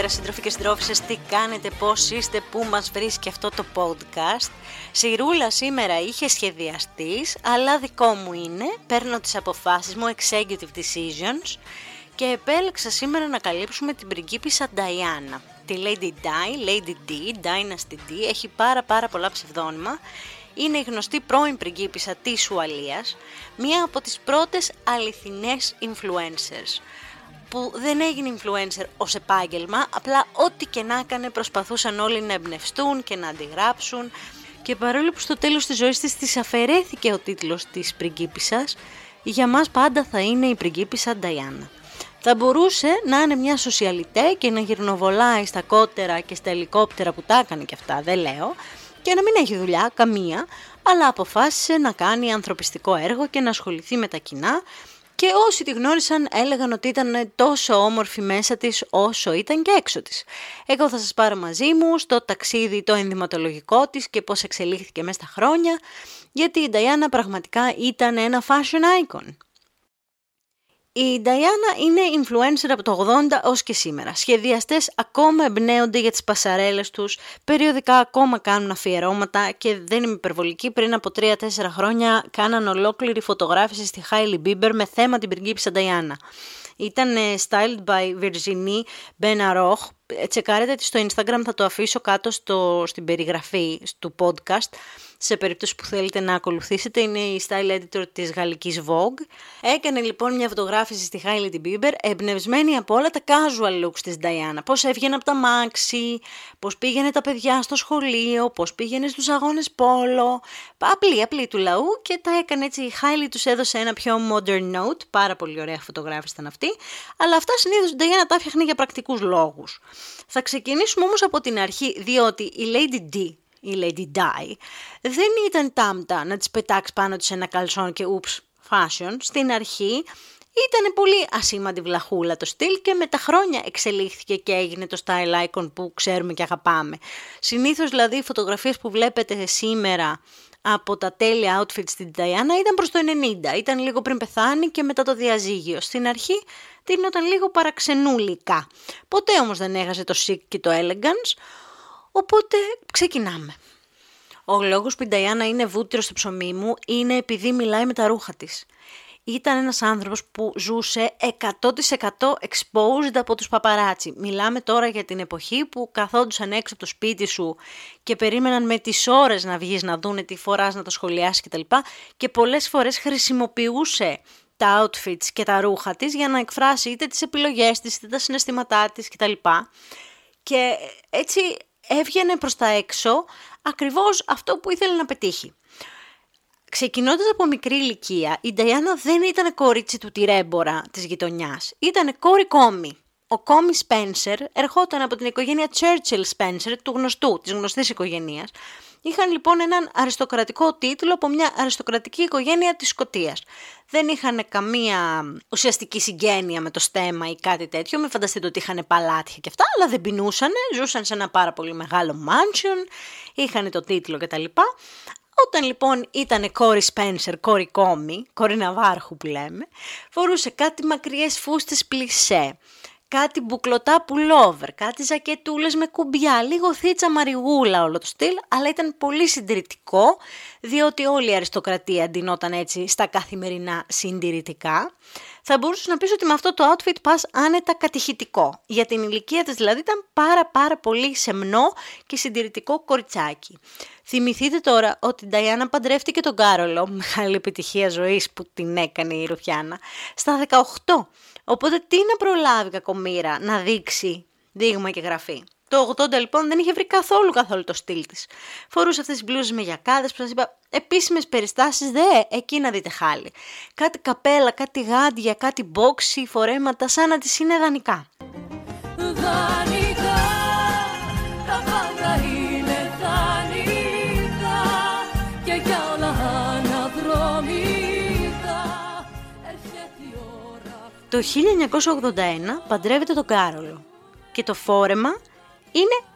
καλησπέρα σύντροφοι και συντρόφισσες, τι κάνετε, πώς είστε, πού μας βρίσκει αυτό το podcast. Σιρούλα σήμερα είχε σχεδιαστεί, αλλά δικό μου είναι, παίρνω τις αποφάσεις μου, executive decisions και επέλεξα σήμερα να καλύψουμε την πριγκίπισσα Diana. Τη Lady Di, Lady D, Dynasty D, έχει πάρα πάρα πολλά ψευδόνυμα. Είναι η γνωστή πρώην πριγκίπισσα της Ουαλίας, μία από τις πρώτες αληθινές influencers που δεν έγινε influencer ως επάγγελμα, απλά ό,τι και να έκανε προσπαθούσαν όλοι να εμπνευστούν και να αντιγράψουν και παρόλο που στο τέλος της ζωής της της αφαιρέθηκε ο τίτλος της πριγκίπισσας, για μας πάντα θα είναι η πριγκίπισσα Νταϊάννα. Θα μπορούσε να είναι μια σοσιαλιτέ και να γυρνοβολάει στα κότερα και στα ελικόπτερα που τα έκανε και αυτά, δεν λέω, και να μην έχει δουλειά, καμία, αλλά αποφάσισε να κάνει ανθρωπιστικό έργο και να ασχοληθεί με τα κοινά και όσοι τη γνώρισαν έλεγαν ότι ήταν τόσο όμορφη μέσα της όσο ήταν και έξω της. Εγώ θα σας πάρω μαζί μου στο ταξίδι το ενδυματολογικό της και πώς εξελίχθηκε μέσα στα χρόνια, γιατί η Νταϊάννα πραγματικά ήταν ένα fashion icon. Η Νταϊάννα είναι influencer από το 80 ως και σήμερα. Σχεδιαστές ακόμα εμπνέονται για τις πασαρέλες τους, περιοδικά ακόμα κάνουν αφιερώματα και δεν είμαι υπερβολική, πριν από 3-4 χρόνια κάναν ολόκληρη φωτογράφηση στη Hailey Bieber με θέμα την πριγκίπισσα Νταϊάννα. Ήταν styled by Virginie Benaroch. Τσεκάρετε τη στο Instagram, θα το αφήσω κάτω στο, στην περιγραφή του podcast σε περίπτωση που θέλετε να ακολουθήσετε, είναι η style editor της γαλλικής Vogue. Έκανε λοιπόν μια φωτογράφηση στη Hailey Bieber, εμπνευσμένη από όλα τα casual looks της Diana. Πώς έβγαινε από τα μάξι, πώς πήγαινε τα παιδιά στο σχολείο, πώς πήγαινε στους αγώνες πόλο. Απλή, απλή του λαού και τα έκανε έτσι. Η Hailey τους έδωσε ένα πιο modern note, πάρα πολύ ωραία φωτογράφηση ήταν αυτή, αλλά αυτά συνήθως η Diana τα έφτιαχνε για πρακτικούς λόγους. Θα ξεκινήσουμε όμως από την αρχή, διότι η Lady D η Lady Di, δεν ήταν τάμτα να τις πετάξεις πάνω της ένα καλσόν και ούψ fashion. Στην αρχή ήταν πολύ ασήμαντη βλαχούλα το στυλ και με τα χρόνια εξελίχθηκε και έγινε το style icon που ξέρουμε και αγαπάμε. Συνήθως δηλαδή οι φωτογραφίες που βλέπετε σήμερα από τα τέλεια outfits στην Diana ήταν προς το 90, ήταν λίγο πριν πεθάνει και μετά το διαζύγιο. Στην αρχή την ήταν λίγο παραξενούλικα. Ποτέ όμως δεν έχασε το chic και το elegance, Οπότε ξεκινάμε. Ο λόγος που η Νταϊάννα είναι βούτυρο στο ψωμί μου είναι επειδή μιλάει με τα ρούχα της. Ήταν ένας άνθρωπος που ζούσε 100% exposed από τους παπαράτσι. Μιλάμε τώρα για την εποχή που καθόντουσαν έξω από το σπίτι σου και περίμεναν με τις ώρες να βγεις να δούνε τι φοράς να το σχολιάσεις κτλ. Και πολλές φορές χρησιμοποιούσε τα outfits και τα ρούχα της για να εκφράσει είτε τις επιλογές της είτε τα συναισθήματά της κτλ. Και έτσι έβγαινε προς τα έξω ακριβώς αυτό που ήθελε να πετύχει. Ξεκινώντας από μικρή ηλικία, η Νταϊάννα δεν ήταν κορίτσι του τυρέμπορα της γειτονιάς. Ήταν κόρη κόμη. Ο κόμι Σπένσερ ερχόταν από την οικογένεια Churchill Spencer, του γνωστού, της γνωστής οικογένειας, Είχαν λοιπόν έναν αριστοκρατικό τίτλο από μια αριστοκρατική οικογένεια της Σκοτίας. Δεν είχαν καμία ουσιαστική συγγένεια με το στέμα ή κάτι τέτοιο. Μην φανταστείτε ότι είχαν παλάτια και αυτά, αλλά δεν πεινούσαν. Ζούσαν σε ένα πάρα πολύ μεγάλο mansion, είχαν το τίτλο κτλ. Όταν λοιπόν ήταν κόρη Σπένσερ, κόρη Κόμι, κόρη Ναβάρχου που λέμε, φορούσε κάτι μακριές φούστες πλισέ, κάτι μπουκλωτά πουλόβερ, κάτι ζακετούλες με κουμπιά, λίγο θίτσα μαριγούλα όλο το στυλ, αλλά ήταν πολύ συντηρητικό, διότι όλη η αριστοκρατία ντυνόταν έτσι στα καθημερινά συντηρητικά. Θα μπορούσες να πεις ότι με αυτό το outfit πας άνετα κατηχητικό. Για την ηλικία της δηλαδή ήταν πάρα πάρα πολύ σεμνό και συντηρητικό κοριτσάκι. Θυμηθείτε τώρα ότι η Νταϊάννα παντρεύτηκε τον Κάρολο, μεγάλη επιτυχία ζωής που την έκανε η Ρουφιάνα, στα 18 Οπότε τι να προλάβει κακομήρα να δείξει δείγμα και γραφή; Το 80 λοιπόν δεν είχε βρει καθόλου καθόλου το στυλ της. Φορούσε αυτές τις μπλούζες με γιακάδες που σας είπα επίσημες περιστάσεις δε εκεί να δείτε χάλι. Κάτι καπέλα, κάτι γάντια, κάτι μπόξι, φορέματα σαν να τις είναι δανεικά. Το 1981 παντρεύεται τον Κάρολο και το φόρεμα είναι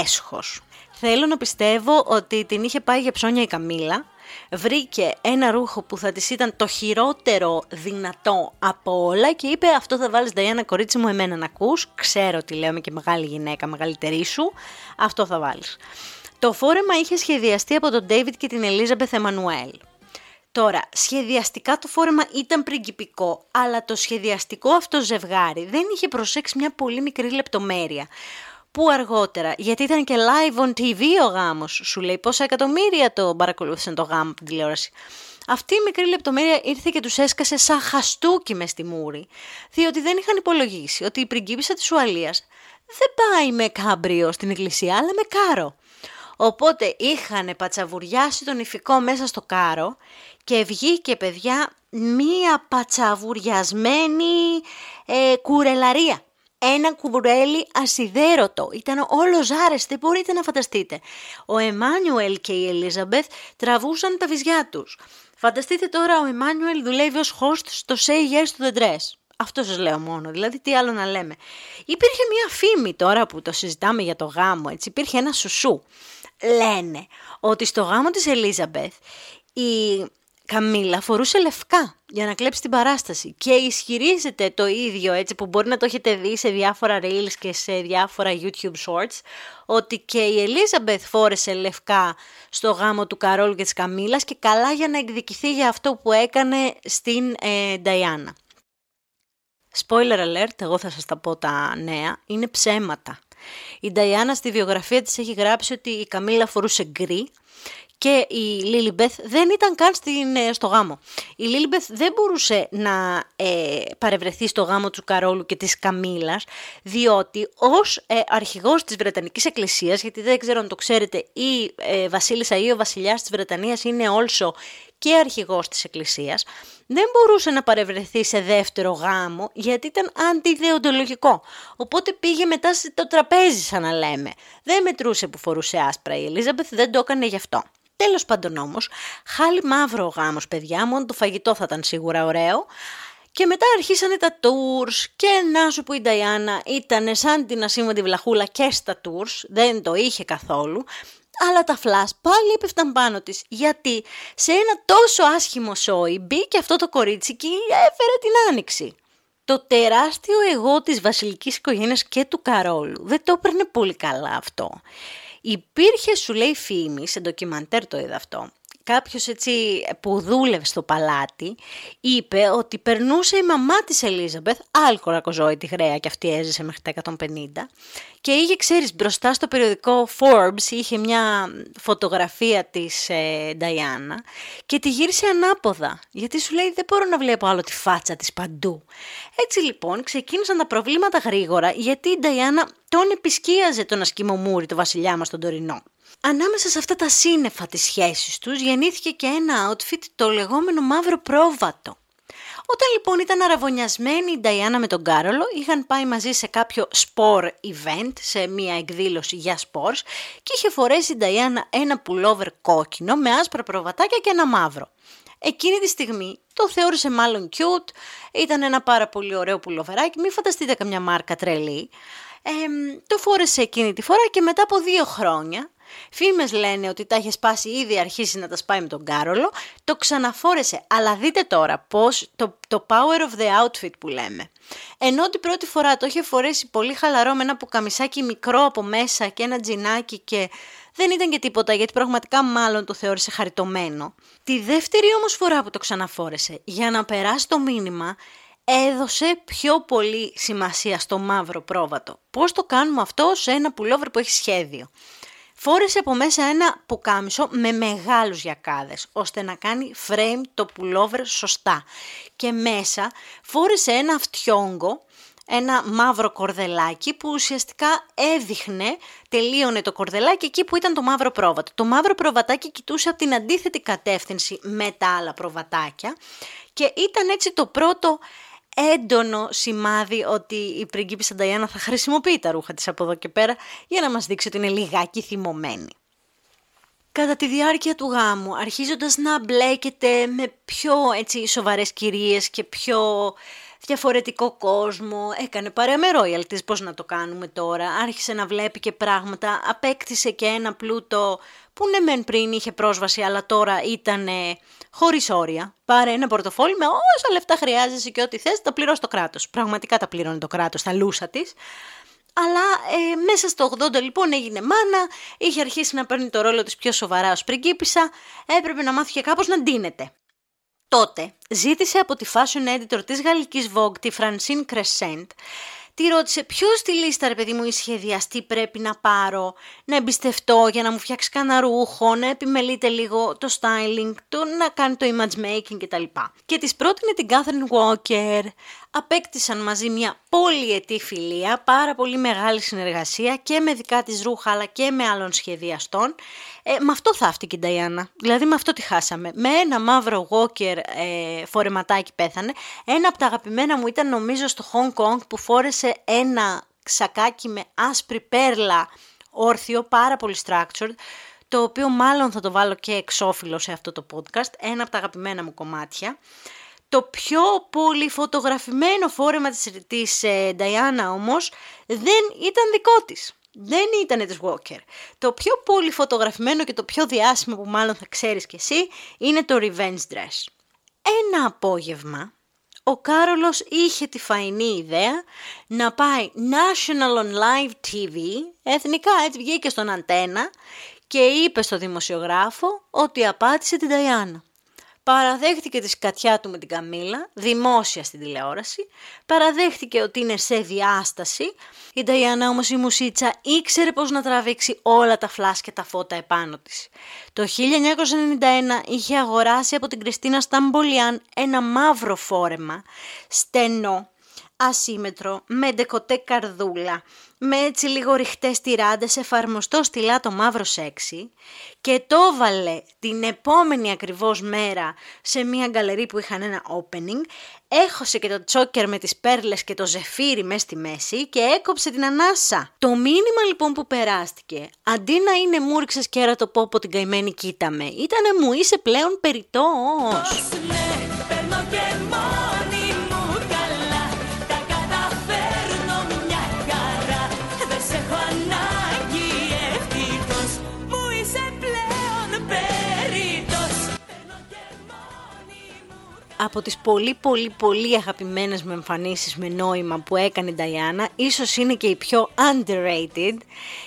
έσχος. Θέλω να πιστεύω ότι την είχε πάει για ψώνια η Καμίλα, βρήκε ένα ρούχο που θα της ήταν το χειρότερο δυνατό από όλα και είπε αυτό θα βάλεις Νταϊάννα κορίτσι μου εμένα να ακούς, ξέρω ότι λέω είμαι και μεγάλη γυναίκα, μεγαλύτερη σου, αυτό θα βάλεις. Το φόρεμα είχε σχεδιαστεί από τον David και την Elizabeth Emanuel. Τώρα, σχεδιαστικά το φόρεμα ήταν πριγκυπικό, αλλά το σχεδιαστικό αυτό ζευγάρι δεν είχε προσέξει μια πολύ μικρή λεπτομέρεια. Που αργότερα, γιατί ήταν και live on TV ο γάμος, σου λέει πόσα εκατομμύρια το παρακολούθησαν το γάμο από την τηλεόραση. Αυτή η μικρή λεπτομέρεια ήρθε και τους έσκασε σαν χαστούκι μες στη μούρη, διότι δεν είχαν υπολογίσει ότι η πριγκίπισσα της Ουαλίας δεν πάει με κάμπριο στην εκκλησία, αλλά με κάρο. Οπότε είχαν πατσαβουριάσει τον ηφικό μέσα στο κάρο και βγήκε παιδιά μία πατσαβουριασμένη ε, κουρελαρία. Ένα κουρέλι ασυδέρωτο. Ήταν όλος ζάρες, δεν μπορείτε να φανταστείτε. Ο Εμάνιουελ και η Ελίζαμπεθ τραβούσαν τα βυζιά τους. Φανταστείτε τώρα ο Εμάνιουελ δουλεύει ως host στο Say Yes to the Dress. Αυτό σας λέω μόνο, δηλαδή τι άλλο να λέμε. Υπήρχε μια φήμη τώρα που το συζητάμε για το γάμο, έτσι, υπήρχε ένα σουσού. Λένε ότι στο γάμο της Ελίζαμπεθ η Καμίλα φορούσε λευκά για να κλέψει την παράσταση και ισχυρίζεται το ίδιο έτσι που μπορεί να το έχετε δει σε διάφορα reels και σε διάφορα YouTube shorts ότι και η Ελίζαμπεθ φόρεσε λευκά στο γάμο του Καρόλου και της Καμίλας και καλά για να εκδικηθεί για αυτό που έκανε στην ε, Νταϊάννα. Spoiler alert, εγώ θα σας τα πω τα νέα, είναι ψέματα. Η Νταϊάννα στη βιογραφία της έχει γράψει ότι η Καμίλα φορούσε γκρι και η Λίλιμπεθ δεν ήταν καν στην, ε, στο γάμο. Η Λίλιμπεθ δεν μπορούσε να ε, παρευρεθεί στο γάμο του Καρόλου και της Καμίλας, διότι ως ε, αρχηγός της Βρετανικής Εκκλησίας, γιατί δεν ξέρω αν το ξέρετε, η ε, βασίλισσα ή ο βασιλιάς της Βρετανίας είναι also και αρχηγός της Εκκλησίας, δεν μπορούσε να παρευρεθεί σε δεύτερο γάμο γιατί ήταν αντιδεοντολογικό. Οπότε πήγε μετά στο τραπέζι σαν να λέμε. Δεν μετρούσε που φορούσε άσπρα η Ελίζαμπεθ, δεν το έκανε γι' αυτό. Τέλος πάντων όμως, χάλι μαύρο ο γάμος παιδιά, μόνο το φαγητό θα ήταν σίγουρα ωραίο. Και μετά αρχίσανε τα tours και να σου που η Νταϊάννα ήταν σαν την ασήμαντη βλαχούλα και στα tours, δεν το είχε καθόλου. Αλλά τα φλάς πάλι έπεφταν πάνω της, γιατί σε ένα τόσο άσχημο σόι μπήκε αυτό το κορίτσι και έφερε την άνοιξη. Το τεράστιο εγώ της βασιλικής οικογένειας και του Καρόλου δεν το έπαιρνε πολύ καλά αυτό. Υπήρχε, σου λέει φήμη, σε ντοκιμαντέρ το είδα αυτό, κάποιος έτσι που δούλευε στο παλάτι είπε ότι περνούσε η μαμά της Ελίζαμπεθ, άλκορα τη γραία και αυτή έζησε μέχρι τα 150 και είχε, ξέρεις, μπροστά στο περιοδικό Forbes είχε μια φωτογραφία της ε, και τη γύρισε ανάποδα, γιατί σου λέει δεν μπορώ να βλέπω άλλο τη φάτσα της παντού. Έτσι λοιπόν ξεκίνησαν τα προβλήματα γρήγορα, γιατί η Νταϊάννα τον επισκίαζε τον ασκημομούρη, το βασιλιά μας τον τωρινό. Ανάμεσα σε αυτά τα σύννεφα της σχέσης τους γεννήθηκε και ένα outfit το λεγόμενο μαύρο πρόβατο. Όταν λοιπόν ήταν αραβωνιασμένοι η Νταϊάννα με τον Κάρολο, είχαν πάει μαζί σε κάποιο sport event, σε μια εκδήλωση για sports και είχε φορέσει η Νταϊάννα ένα πουλόβερ κόκκινο με άσπρα προβατάκια και ένα μαύρο. Εκείνη τη στιγμή το θεώρησε μάλλον cute, ήταν ένα πάρα πολύ ωραίο πουλοβεράκι, μην φανταστείτε καμιά μάρκα τρελή. Ε, το φόρεσε εκείνη τη φορά και μετά από δύο χρόνια Φήμες λένε ότι τα είχε σπάσει ήδη αρχίσει να τα σπάει με τον Κάρολο, το ξαναφόρεσε. Αλλά δείτε τώρα πώς το, το power of the outfit που λέμε. Ενώ την πρώτη φορά το είχε φορέσει πολύ χαλαρό με ένα πουκαμισάκι μικρό από μέσα και ένα τζινάκι και δεν ήταν και τίποτα γιατί πραγματικά μάλλον το θεώρησε χαριτωμένο. Τη δεύτερη όμως φορά που το ξαναφόρεσε για να περάσει το μήνυμα έδωσε πιο πολύ σημασία στο μαύρο πρόβατο. Πώς το κάνουμε αυτό σε ένα πουλόβερ που έχει σχέδιο. Φόρεσε από μέσα ένα πουκάμισο με μεγάλους γιακάδες, ώστε να κάνει frame το pullover σωστά. Και μέσα φόρεσε ένα αυτιόγκο, ένα μαύρο κορδελάκι που ουσιαστικά έδειχνε, τελείωνε το κορδελάκι εκεί που ήταν το μαύρο πρόβατο. Το μαύρο προβατάκι κοιτούσε από την αντίθετη κατεύθυνση με τα άλλα προβατάκια και ήταν έτσι το πρώτο έντονο σημάδι ότι η πριγκίπισσα Νταϊάννα θα χρησιμοποιεί τα ρούχα της από εδώ και πέρα για να μας δείξει ότι είναι λιγάκι θυμωμένη. Κατά τη διάρκεια του γάμου, αρχίζοντας να μπλέκεται με πιο έτσι, σοβαρές κυρίες και πιο διαφορετικό κόσμο, έκανε παρέα με royalties, πώς να το κάνουμε τώρα, άρχισε να βλέπει και πράγματα, απέκτησε και ένα πλούτο που ναι μεν πριν είχε πρόσβαση αλλά τώρα ήταν χωρίς όρια. Πάρε ένα πορτοφόλι με όσα λεφτά χρειάζεσαι και ό,τι θες, τα πληρώσει το κράτος. Πραγματικά τα πληρώνει το κράτος, τα λούσα της. Αλλά ε, μέσα στο 80 λοιπόν έγινε μάνα, είχε αρχίσει να παίρνει το ρόλο της πιο σοβαρά ως πριγκίπισσα, έπρεπε να μάθει και κάπως να ντύνεται. Τότε ζήτησε από τη fashion editor της γαλλικής Vogue, τη Francine Crescent, Τη ρώτησε ποιος στη λίστα ρε παιδί μου η σχεδιαστή πρέπει να πάρω, να εμπιστευτώ για να μου φτιάξει κανένα ρούχο, να επιμελείται λίγο το styling, το να κάνει το image making κτλ. Και της πρότεινε την Catherine Walker. Απέκτησαν μαζί μια πολυετή φιλία, πάρα πολύ μεγάλη συνεργασία και με δικά της ρούχα αλλά και με άλλων σχεδιαστών. Ε, με αυτό θαύτηκε η Νταϊάννα. Δηλαδή με αυτό τη χάσαμε. Με ένα μαύρο Walker ε, φορεματάκι πέθανε. Ένα από τα αγαπημένα μου ήταν νομίζω στο Hong Kong που φόρεσε ένα ξακάκι με άσπρη πέρλα όρθιο, πάρα πολύ structured, το οποίο μάλλον θα το βάλω και εξώφυλλο σε αυτό το podcast, ένα από τα αγαπημένα μου κομμάτια. Το πιο πολύ φωτογραφημένο φόρεμα της, της ε, όμως δεν ήταν δικό της δεν ήταν της Walker. Το πιο πολύ φωτογραφημένο και το πιο διάσημο που μάλλον θα ξέρεις κι εσύ είναι το Revenge Dress. Ένα απόγευμα ο Κάρολος είχε τη φαϊνή ιδέα να πάει National on Live TV, εθνικά έτσι βγήκε στον αντένα και είπε στο δημοσιογράφο ότι απάτησε την Ταϊάννα παραδέχτηκε τη σκατιά του με την Καμίλα, δημόσια στην τηλεόραση, παραδέχτηκε ότι είναι σε διάσταση, η Νταϊάννα όμως η Μουσίτσα ήξερε πώς να τραβήξει όλα τα φλάς και τα φώτα επάνω της. Το 1991 είχε αγοράσει από την Κριστίνα Σταμπολιάν ένα μαύρο φόρεμα, στενό, ασύμετρο, με ντεκοτέ καρδούλα, με έτσι λίγο ρηχτές τυράντες εφαρμοστό στυλά το μαύρο σεξι και το έβαλε την επόμενη ακριβώς μέρα σε μια γκαλερί που είχαν ένα opening, έχωσε και το τσόκερ με τις πέρλες και το ζεφύρι μέσα στη μέση και έκοψε την ανάσα. Το μήνυμα λοιπόν που περάστηκε, αντί να είναι μου ρίξες κέρα το πόπο την καημένη κοίτα με, ήτανε μου είσαι πλέον περιττός. Από τις πολύ πολύ πολύ αγαπημένες με εμφανίσεις με νόημα που έκανε η Νταϊάννα, ίσως είναι και η πιο underrated,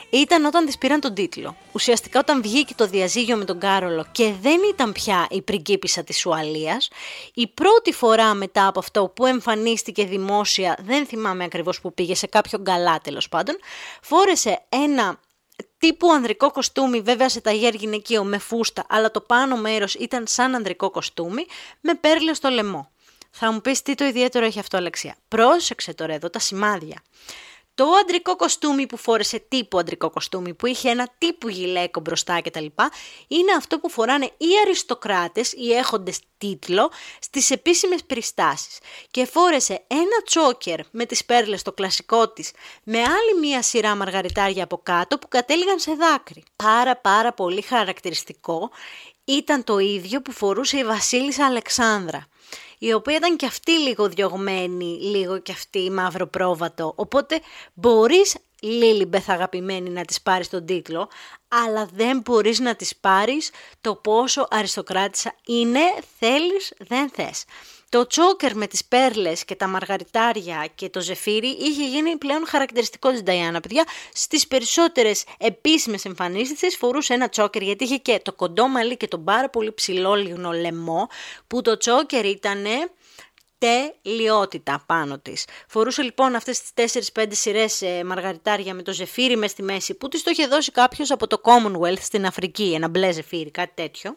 ήταν όταν της πήραν τον τίτλο. Ουσιαστικά όταν βγήκε το διαζύγιο με τον Κάρολο και δεν ήταν πια η πριγκίπισσα της Ουαλίας, η πρώτη φορά μετά από αυτό που εμφανίστηκε δημόσια, δεν θυμάμαι ακριβώς που πήγε, σε κάποιο γκαλά τέλος πάντων, φόρεσε ένα τύπου ανδρικό κοστούμι, βέβαια σε ταγέρ γυναικείο με φούστα, αλλά το πάνω μέρος ήταν σαν ανδρικό κοστούμι με πέρλες στο λαιμό. Θα μου πεις τι το ιδιαίτερο έχει αυτό, Αλεξία. Πρόσεξε τώρα εδώ τα σημάδια. Το αντρικό κοστούμι που φόρεσε τύπου αντρικό κοστούμι που είχε ένα τύπου γυλαίκο μπροστά κτλ. είναι αυτό που φοράνε οι αριστοκράτες, οι έχοντες τίτλο στις επίσημες περιστάσεις. Και φόρεσε ένα τσόκερ με τις πέρλες το κλασικό της με άλλη μία σειρά μαργαριτάρια από κάτω που κατέληγαν σε δάκρυ. Πάρα πάρα πολύ χαρακτηριστικό ήταν το ίδιο που φορούσε η Βασίλισσα Αλεξάνδρα η οποία ήταν και αυτή λίγο διωγμένη, λίγο και αυτή μαύρο πρόβατο. Οπότε μπορείς Λίλιμπεθ αγαπημένη να της πάρεις τον τίτλο, αλλά δεν μπορείς να της πάρεις το πόσο αριστοκράτησα είναι, θέλεις, δεν θες. Το τσόκερ με τις πέρλες και τα μαργαριτάρια και το ζεφύρι είχε γίνει πλέον χαρακτηριστικό της Νταϊάννα, παιδιά. Στις περισσότερες επίσημες εμφανίσεις της φορούσε ένα τσόκερ γιατί είχε και το κοντό μαλλί και τον πάρα πολύ ψηλό λιγνό λαιμό που το τσόκερ ήτανε τελειότητα πάνω της. Φορούσε λοιπόν αυτές τις 4-5 σειρές ε, μαργαριτάρια με το ζεφύρι μες στη μέση που της το είχε δώσει κάποιος από το Commonwealth στην Αφρική, ένα μπλε ζεφύρι, κάτι τέτοιο.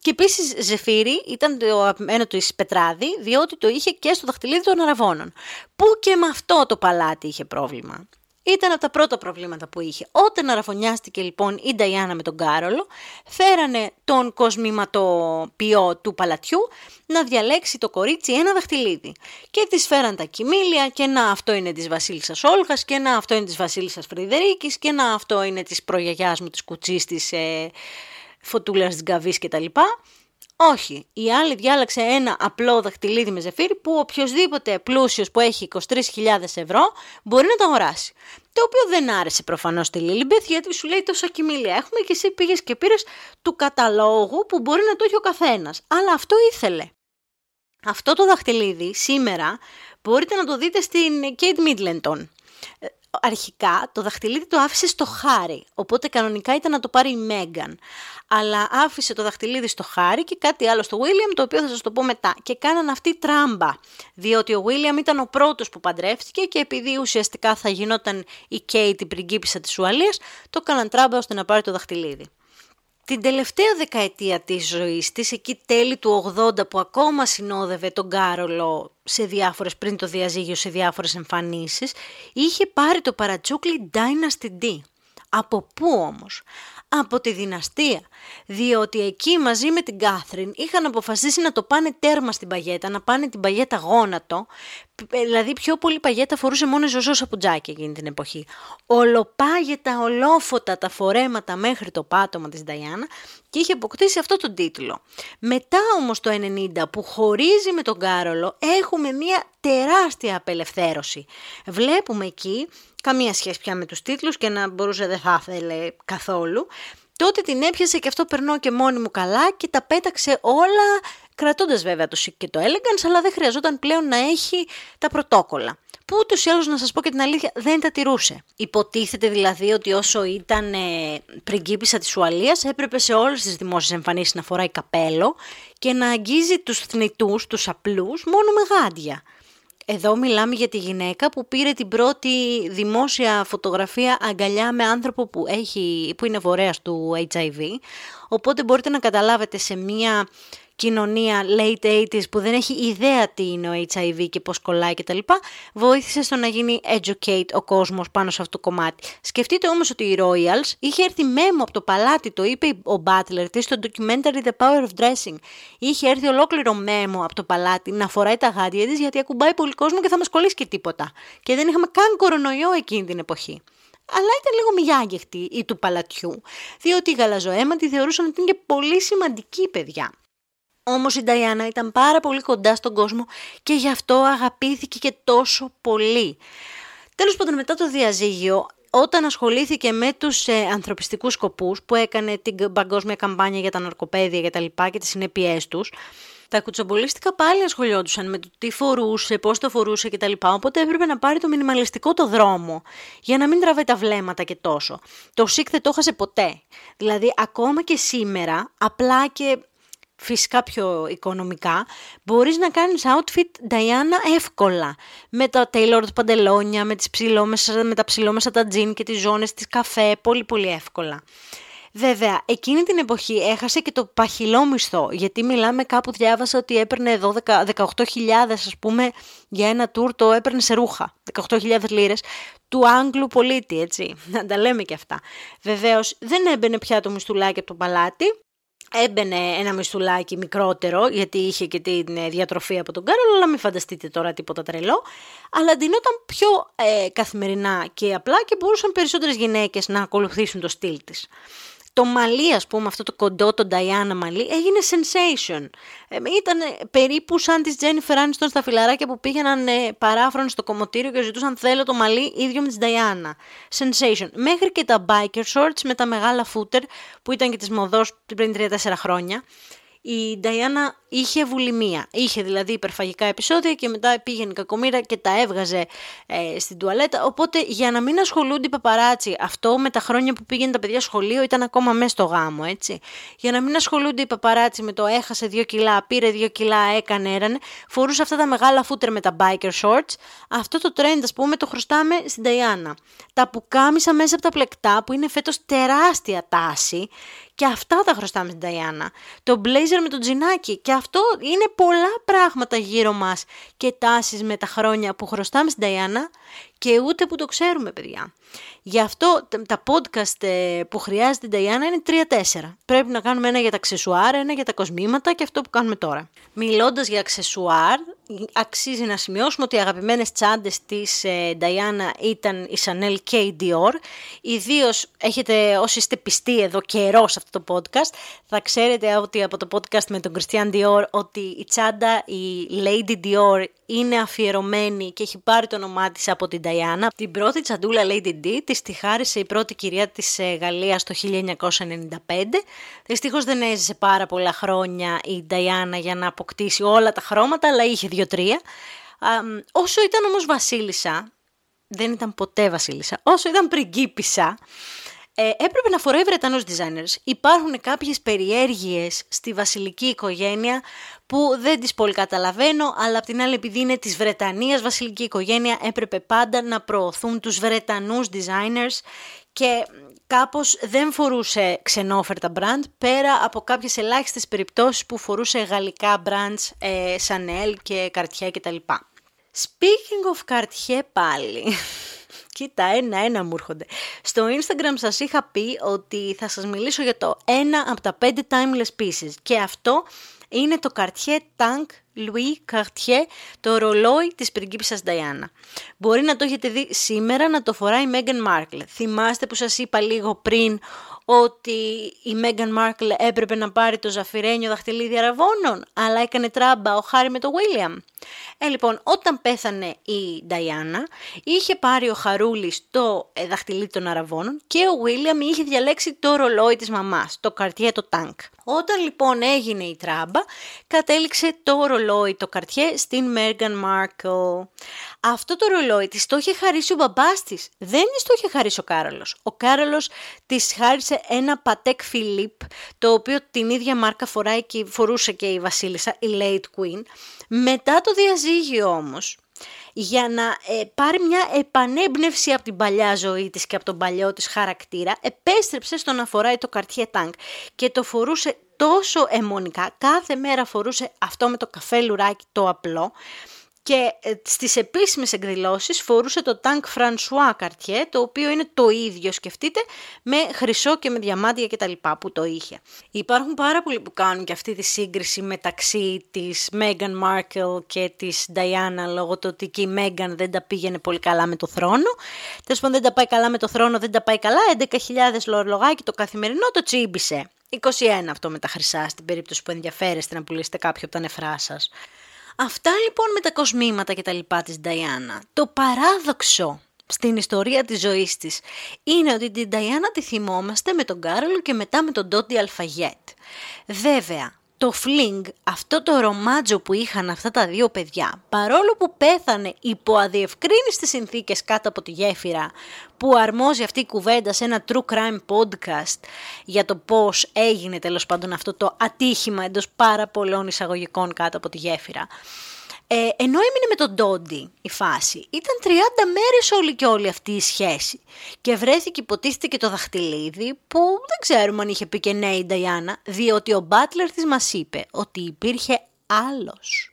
και επίσης ζεφύρι ήταν το αγαπημένο του πετράδι, διότι το είχε και στο δαχτυλίδι των αραβώνων. Που και με αυτό το παλάτι είχε πρόβλημα; Ήταν από τα πρώτα προβλήματα που είχε. Όταν αραφωνιάστηκε λοιπόν η Νταϊάννα με τον Κάρολο, φέρανε τον κοσμηματοποιό του παλατιού να διαλέξει το κορίτσι ένα δαχτυλίδι. Και της φέραν τα κοιμήλια και να αυτό είναι της βασίλισσας Όλγας και να αυτό είναι της βασίλισσας Φρυδερίκης και να αυτό είναι της προγιαγιάς μου της κουτσής της ε, Φωτούλας της Γκαβής κτλ. Όχι, η άλλη διάλεξε ένα απλό δαχτυλίδι με ζεφύρι που οποιοδήποτε πλούσιος που έχει 23.000 ευρώ μπορεί να το αγοράσει. Το οποίο δεν άρεσε προφανώς στη Λίλιμπεθ γιατί σου λέει τόσα κειμήλια έχουμε και εσύ πήγες και πήρες του καταλόγου που μπορεί να το έχει ο καθένας. Αλλά αυτό ήθελε. Αυτό το δαχτυλίδι σήμερα μπορείτε να το δείτε στην Kate Middleton αρχικά το δαχτυλίδι το άφησε στο Χάρι, οπότε κανονικά ήταν να το πάρει η Μέγαν. Αλλά άφησε το δαχτυλίδι στο Χάρι και κάτι άλλο στο Βίλιαμ, το οποίο θα σας το πω μετά. Και κάναν αυτή τράμπα, διότι ο Βίλιαμ ήταν ο πρώτος που παντρεύτηκε και επειδή ουσιαστικά θα γινόταν η Κέιτ η πριγκίπισσα της Ουαλίας, το έκαναν τράμπα ώστε να πάρει το δαχτυλίδι. Την τελευταία δεκαετία της ζωής της, εκεί τέλη του 80 που ακόμα συνόδευε τον Κάρολο σε διάφορες, πριν το διαζύγιο σε διάφορες εμφανίσεις, είχε πάρει το παρατσούκλι Dynasty D. Από πού όμως; Από τη δυναστεία, διότι εκεί μαζί με την Κάθριν είχαν αποφασίσει να το πάνε τέρμα στην παγέτα, να πάνε την παγέτα γόνατο, δηλαδή πιο πολύ παγέτα φορούσε μόνο ζωζό σαπουτζάκι εκείνη την εποχή. Ολοπάγετα, ολόφωτα τα φορέματα μέχρι το πάτωμα της Νταϊάννα και είχε αποκτήσει αυτό τον τίτλο. Μετά όμως το 90 που χωρίζει με τον Κάρολο έχουμε μια τεράστια απελευθέρωση. Βλέπουμε εκεί καμία σχέση πια με τους τίτλους και να μπορούσε δεν θα ήθελε καθόλου. Τότε την έπιασε και αυτό περνώ και μόνη μου καλά και τα πέταξε όλα κρατώντας βέβαια το chic και το elegance, αλλά δεν χρειαζόταν πλέον να έχει τα πρωτόκολλα. Που ούτως ή άλλως, να σας πω και την αλήθεια, δεν τα τηρούσε. Υποτίθεται δηλαδή ότι όσο ήταν ε, πριγκίπισσα της Ουαλίας, έπρεπε σε όλες τις δημόσιες εμφανίσεις να φοράει καπέλο και να αγγίζει τους θνητούς, τους απλούς, μόνο με γάντια. Εδώ μιλάμε για τη γυναίκα που πήρε την πρώτη δημόσια φωτογραφία αγκαλιά με άνθρωπο που, έχει, που είναι βορέας του HIV. Οπότε μπορείτε να καταλάβετε σε μια κοινωνία late 80s που δεν έχει ιδέα τι είναι ο HIV και πώς κολλάει κτλ. βοήθησε στο να γίνει educate ο κόσμος πάνω σε αυτό το κομμάτι. Σκεφτείτε όμως ότι η Royals είχε έρθει μέμο από το παλάτι, το είπε ο Butler της στο documentary The Power of Dressing. Είχε έρθει ολόκληρο μέμο από το παλάτι να φοράει τα γάντια της γιατί ακουμπάει πολύ κόσμο και θα μας κολλήσει και τίποτα. Και δεν είχαμε καν κορονοϊό εκείνη την εποχή αλλά ήταν λίγο μοιάγεχτη ή του παλατιού, διότι οι γαλαζοαίματοι θεωρούσαν ότι είναι και πολύ σημαντική παιδιά. Όμως η Νταϊάννα ήταν πάρα πολύ κοντά στον κόσμο και γι' αυτό αγαπήθηκε και τόσο πολύ. Τέλος πάντων μετά το διαζύγιο, όταν ασχολήθηκε με τους ε, ανθρωπιστικούς σκοπούς που έκανε την παγκόσμια καμπάνια για τα ναρκοπαίδια και τα λοιπά και τις συνέπειές τους, τα κουτσομπολίστικα πάλι ασχολιόντουσαν με το τι φορούσε, πώς το φορούσε κτλ. Οπότε έπρεπε να πάρει το μινιμαλιστικό το δρόμο για να μην τραβάει τα βλέμματα και τόσο. Το σικ δεν το έχασε ποτέ. Δηλαδή ακόμα και σήμερα, απλά και φυσικά πιο οικονομικά, μπορείς να κάνεις outfit Diana εύκολα. Με τα tailored παντελόνια, με, τις ψηλόμεσα, με τα ψηλόμεσα τα τζιν και τις ζώνες της καφέ, πολύ πολύ εύκολα. Βέβαια, εκείνη την εποχή έχασε και το παχυλό μισθό, γιατί μιλάμε κάπου διάβασα ότι έπαιρνε 18.000 ας πούμε για ένα τουρ το έπαιρνε σε ρούχα, 18.000 λίρες, του Άγγλου πολίτη, έτσι, να τα λέμε και αυτά. Βεβαίως δεν έμπαινε πια το μισθουλάκι από το παλάτι, Έμπαινε ένα μισθουλάκι μικρότερο, γιατί είχε και τη ε, διατροφή από τον Κάρολο, αλλά μην φανταστείτε τώρα τίποτα τρελό. Αλλά ντυνόταν πιο ε, καθημερινά και απλά και μπορούσαν περισσότερες γυναίκες να ακολουθήσουν το στυλ της το μαλλί, ας πούμε, αυτό το κοντό, το Diana μαλλί, έγινε sensation. Ε, ήταν περίπου σαν της Jennifer Aniston στα φιλαράκια που πήγαιναν ε, παράφρον στο κομμωτήριο και ζητούσαν θέλω το μαλλί ίδιο με της Diana. Sensation. Μέχρι και τα biker shorts με τα μεγάλα footer που ήταν και της μοδός πριν 3-4 χρόνια η Νταϊάννα είχε βουλημία. Είχε δηλαδή υπερφαγικά επεισόδια και μετά πήγαινε κακομήρα και τα έβγαζε ε, στην τουαλέτα. Οπότε για να μην ασχολούνται οι παπαράτσι, αυτό με τα χρόνια που πήγαινε τα παιδιά σχολείο ήταν ακόμα μέσα στο γάμο, έτσι. Για να μην ασχολούνται οι παπαράτσι με το έχασε δύο κιλά, πήρε δύο κιλά, έκανε, έρανε, φορούσε αυτά τα μεγάλα φούτερ με τα biker shorts. Αυτό το trend, ας πούμε, το χρωστάμε στην Νταϊάννα. Τα πουκάμισα μέσα από τα πλεκτά που είναι φέτος τεράστια τάση και αυτά τα χρωστάμε στην Ταϊάννα. Το blazer με το τζινάκι. Και αυτό είναι πολλά πράγματα γύρω μας και τάσεις με τα χρόνια που χρωστάμε στην Ταϊάννα και ούτε που το ξέρουμε παιδιά. Γι' αυτό τα podcast ε, που χρειάζεται η Νταϊάννα είναι 3-4. Πρέπει να κάνουμε ένα για τα αξεσουάρ, ένα για τα κοσμήματα και αυτό που κάνουμε τώρα. Μιλώντας για αξεσουάρ, αξίζει να σημειώσουμε ότι οι αγαπημένες τσάντες της Νταϊάννα ε, ήταν η Chanel και η Dior. Ιδίως έχετε, όσοι είστε πιστοί εδώ καιρό σε αυτό το podcast, θα ξέρετε ότι από το podcast με τον Christian Dior ότι η τσάντα, η Lady Dior είναι αφιερωμένη και έχει πάρει το όνομά της από την Diana. Την πρώτη τσαντούλα Lady D της τη χάρισε η πρώτη κυρία της ε, Γαλλίας το 1995. Δυστυχώς δεν έζησε πάρα πολλά χρόνια η Diana για να αποκτήσει όλα τα χρώματα, αλλά είχε δύο-τρία. Όσο ήταν όμως βασίλισσα, δεν ήταν ποτέ βασίλισσα, όσο ήταν πριγκίπισσα, ε, έπρεπε να φοράει Βρετανούς designers. Υπάρχουν κάποιες περιέργειες στη βασιλική οικογένεια που δεν τις πολύ καταλαβαίνω, αλλά απ' την άλλη επειδή είναι της Βρετανίας βασιλική οικογένεια έπρεπε πάντα να προωθούν τους Βρετανούς designers και κάπως δεν φορούσε ξενόφερτα brand πέρα από κάποιες ελάχιστες περιπτώσεις που φορούσε γαλλικά brands, ε, Chanel και Cartier κτλ. Speaking of Cartier πάλι, Κοίτα, ένα-ένα μου έρχονται. Στο Instagram σας είχα πει ότι θα σας μιλήσω για το ένα από τα πέντε timeless pieces και αυτό είναι το Cartier Tank Louis Cartier, το ρολόι της πριγκίπισσας Diana. Μπορεί να το έχετε δει σήμερα να το φοράει η Meghan Markle. Θυμάστε που σας είπα λίγο πριν ότι η Μέγαν Μάρκλ έπρεπε να πάρει το ζαφυρένιο δαχτυλίδι αραβώνων, αλλά έκανε τράμπα ο Χάρη με το Βίλιαμ. Ε, λοιπόν, όταν πέθανε η Νταϊάννα, είχε πάρει ο Χαρούλης το ε, δαχτυλίδι των αραβώνων και ο Βίλιαμ είχε διαλέξει το ρολόι της μαμάς, το καρτιέ το τάγκ. Όταν λοιπόν έγινε η τράμπα, κατέληξε το ρολόι, το καρτιέ, στην Μέγαν Μάρκλ. Αυτό το ρολόι της το είχε χαρίσει ο μπαμπάς της, δεν της το είχε χαρίσει ο Κάρολος. Ο Κάρολος της χάρισε ένα Πατέκ Φιλίπ, το οποίο την ίδια μάρκα φοράει και φορούσε και η βασίλισσα, η Late Queen. Μετά το διαζύγιο όμως, για να ε, πάρει μια επανέμπνευση από την παλιά ζωή της και από τον παλιό της χαρακτήρα, επέστρεψε στο να φοράει το Cartier Tank και το φορούσε τόσο αιμονικά, κάθε μέρα φορούσε αυτό με το καφέ λουράκι το απλό, και ε, στις επίσημες εκδηλώσεις φορούσε το Tank François Cartier, το οποίο είναι το ίδιο, σκεφτείτε, με χρυσό και με διαμάντια και τα λοιπά που το είχε. Υπάρχουν πάρα πολλοί που κάνουν και αυτή τη σύγκριση μεταξύ της Meghan Markle και της Diana, λόγω του ότι και η Meghan δεν τα πήγαινε πολύ καλά με το θρόνο. Τέλος πάντων δεν τα πάει καλά με το θρόνο, δεν τα πάει καλά, 11.000 λογάκι το καθημερινό το τσίμπησε. 21 αυτό με τα χρυσά στην περίπτωση που ενδιαφέρεστε να πουλήσετε κάποιο από τα νεφρά σας. Αυτά λοιπόν με τα κοσμήματα και τα λοιπά της Νταϊάννα. Το παράδοξο στην ιστορία της ζωής της είναι ότι την Νταϊάννα τη θυμόμαστε με τον Κάρολο και μετά με τον Ντόντι Αλφαγέτ. Βέβαια, το φλινγκ, αυτό το ρομάτζο που είχαν αυτά τα δύο παιδιά, παρόλο που πέθανε υπό αδιευκρίνηστες συνθήκες κάτω από τη γέφυρα, που αρμόζει αυτή η κουβέντα σε ένα true crime podcast για το πώς έγινε τέλος πάντων αυτό το ατύχημα εντός πάρα πολλών εισαγωγικών κάτω από τη γέφυρα, ε, ενώ έμεινε με τον Ντόντι η φάση, ήταν 30 μέρες όλη και όλη αυτή η σχέση. Και βρέθηκε υποτίθεται και το δαχτυλίδι που δεν ξέρουμε αν είχε πει και ναι η Νταϊάννα, διότι ο Μπάτλερ της μας είπε ότι υπήρχε άλλος.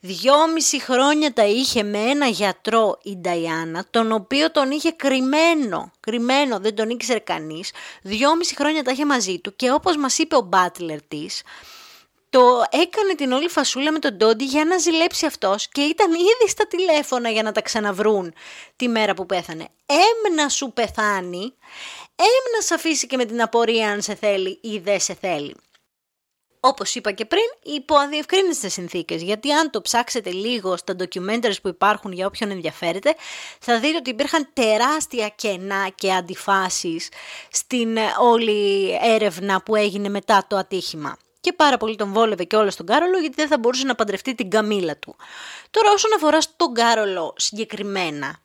Δυόμιση χρόνια τα είχε με ένα γιατρό η Νταϊάννα, τον οποίο τον είχε κρυμμένο, κρυμμένο, δεν τον ήξερε κανείς. Δυόμιση χρόνια τα είχε μαζί του και όπως μας είπε ο Μπάτλερ της, το έκανε την όλη φασούλα με τον Ντόντι για να ζηλέψει αυτός και ήταν ήδη στα τηλέφωνα για να τα ξαναβρούν τη μέρα που πέθανε. Έμνα σου πεθάνει, έμνα σε αφήσει και με την απορία αν σε θέλει ή δεν σε θέλει. Όπως είπα και πριν, υπό αδιευκρίνηστες συνθήκες, γιατί αν το ψάξετε λίγο στα documentaries που υπάρχουν για όποιον ενδιαφέρεται, θα δείτε ότι υπήρχαν τεράστια κενά και αντιφάσεις στην όλη έρευνα που έγινε μετά το ατύχημα και πάρα πολύ τον βόλευε και όλος τον Κάρολο γιατί δεν θα μπορούσε να παντρευτεί την καμίλα του. Τώρα όσον αφορά στον Κάρολο συγκεκριμένα,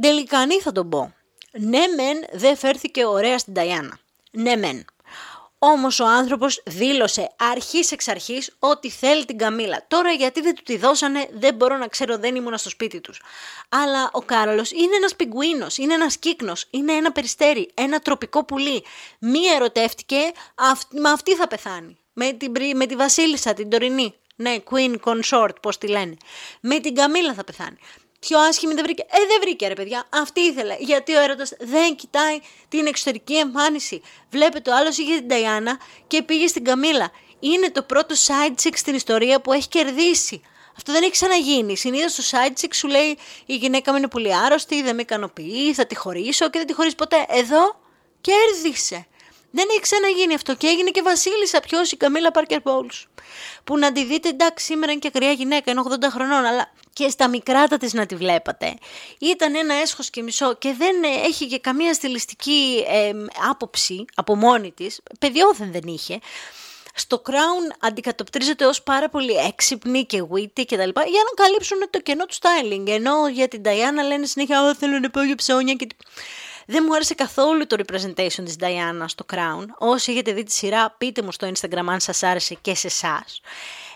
τελικανή θα τον πω. Ναι μεν δεν φέρθηκε ωραία στην Ταϊάννα. Ναι μεν. Όμως ο άνθρωπος δήλωσε αρχής εξ αρχής ότι θέλει την Καμίλα. Τώρα γιατί δεν του τη δώσανε, δεν μπορώ να ξέρω, δεν ήμουν στο σπίτι τους. Αλλά ο Κάρολος είναι ένας πιγκουίνος, είναι ένας κύκνος, είναι ένα περιστέρι, ένα τροπικό πουλί. Μία ερωτεύτηκε, με αυτή θα πεθάνει. Με, την, με τη Βασίλισσα, την τωρινή. Ναι, Queen Consort, πώς τη λένε. Με την Καμίλα θα πεθάνει. Πιο άσχημη δεν βρήκε. Ε, δεν βρήκε ρε παιδιά. Αυτή ήθελε. Γιατί ο έρωτας δεν κοιτάει την εξωτερική εμφάνιση. Βλέπετε, ο άλλος είχε την Ταϊάννα και πήγε στην Καμίλα. Είναι το πρώτο side chick στην ιστορία που έχει κερδίσει. Αυτό δεν έχει ξαναγίνει. Συνήθως το side chick σου λέει η γυναίκα μου είναι πολύ άρρωστη, δεν με ικανοποιεί, θα τη χωρίσω και δεν τη χωρίσει ποτέ. Εδώ κέρδισε. Δεν έχει ξαναγίνει αυτό και έγινε και βασίλισσα ποιος; Η Καμίλα Πάρκερ Πόλ. Που να τη δείτε, εντάξει, σήμερα είναι και ακραία γυναίκα, είναι 80 χρονών, αλλά και στα μικράτα της να τη βλέπατε. Ήταν ένα έσχος και μισό και δεν έχει και καμία στιλιστική ε, άποψη από μόνη της. Παιδιόθεν δεν είχε. Στο Crown αντικατοπτρίζεται ως πάρα πολύ έξυπνη και witty και τα λοιπά για να καλύψουν το κενό του styling. Ενώ για την Diana λένε συνέχεια «Ω, θέλω να πω για ψώνια» και... Δεν μου άρεσε καθόλου το representation της Diana στο Crown. Όσοι έχετε δει τη σειρά, πείτε μου στο Instagram αν σας άρεσε και σε εσάς.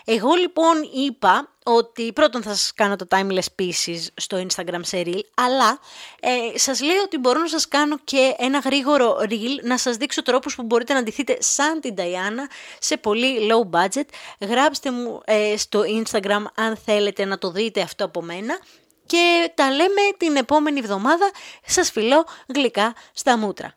Εγώ λοιπόν είπα ότι πρώτον θα σας κάνω το timeless pieces στο Instagram σε reel, αλλά ε, σας λέω ότι μπορώ να σας κάνω και ένα γρήγορο reel να σας δείξω τρόπους που μπορείτε να αντιθείτε σαν την Diana σε πολύ low budget. Γράψτε μου ε, στο Instagram αν θέλετε να το δείτε αυτό από μένα και τα λέμε την επόμενη εβδομάδα. Σας φιλώ γλυκά στα μούτρα.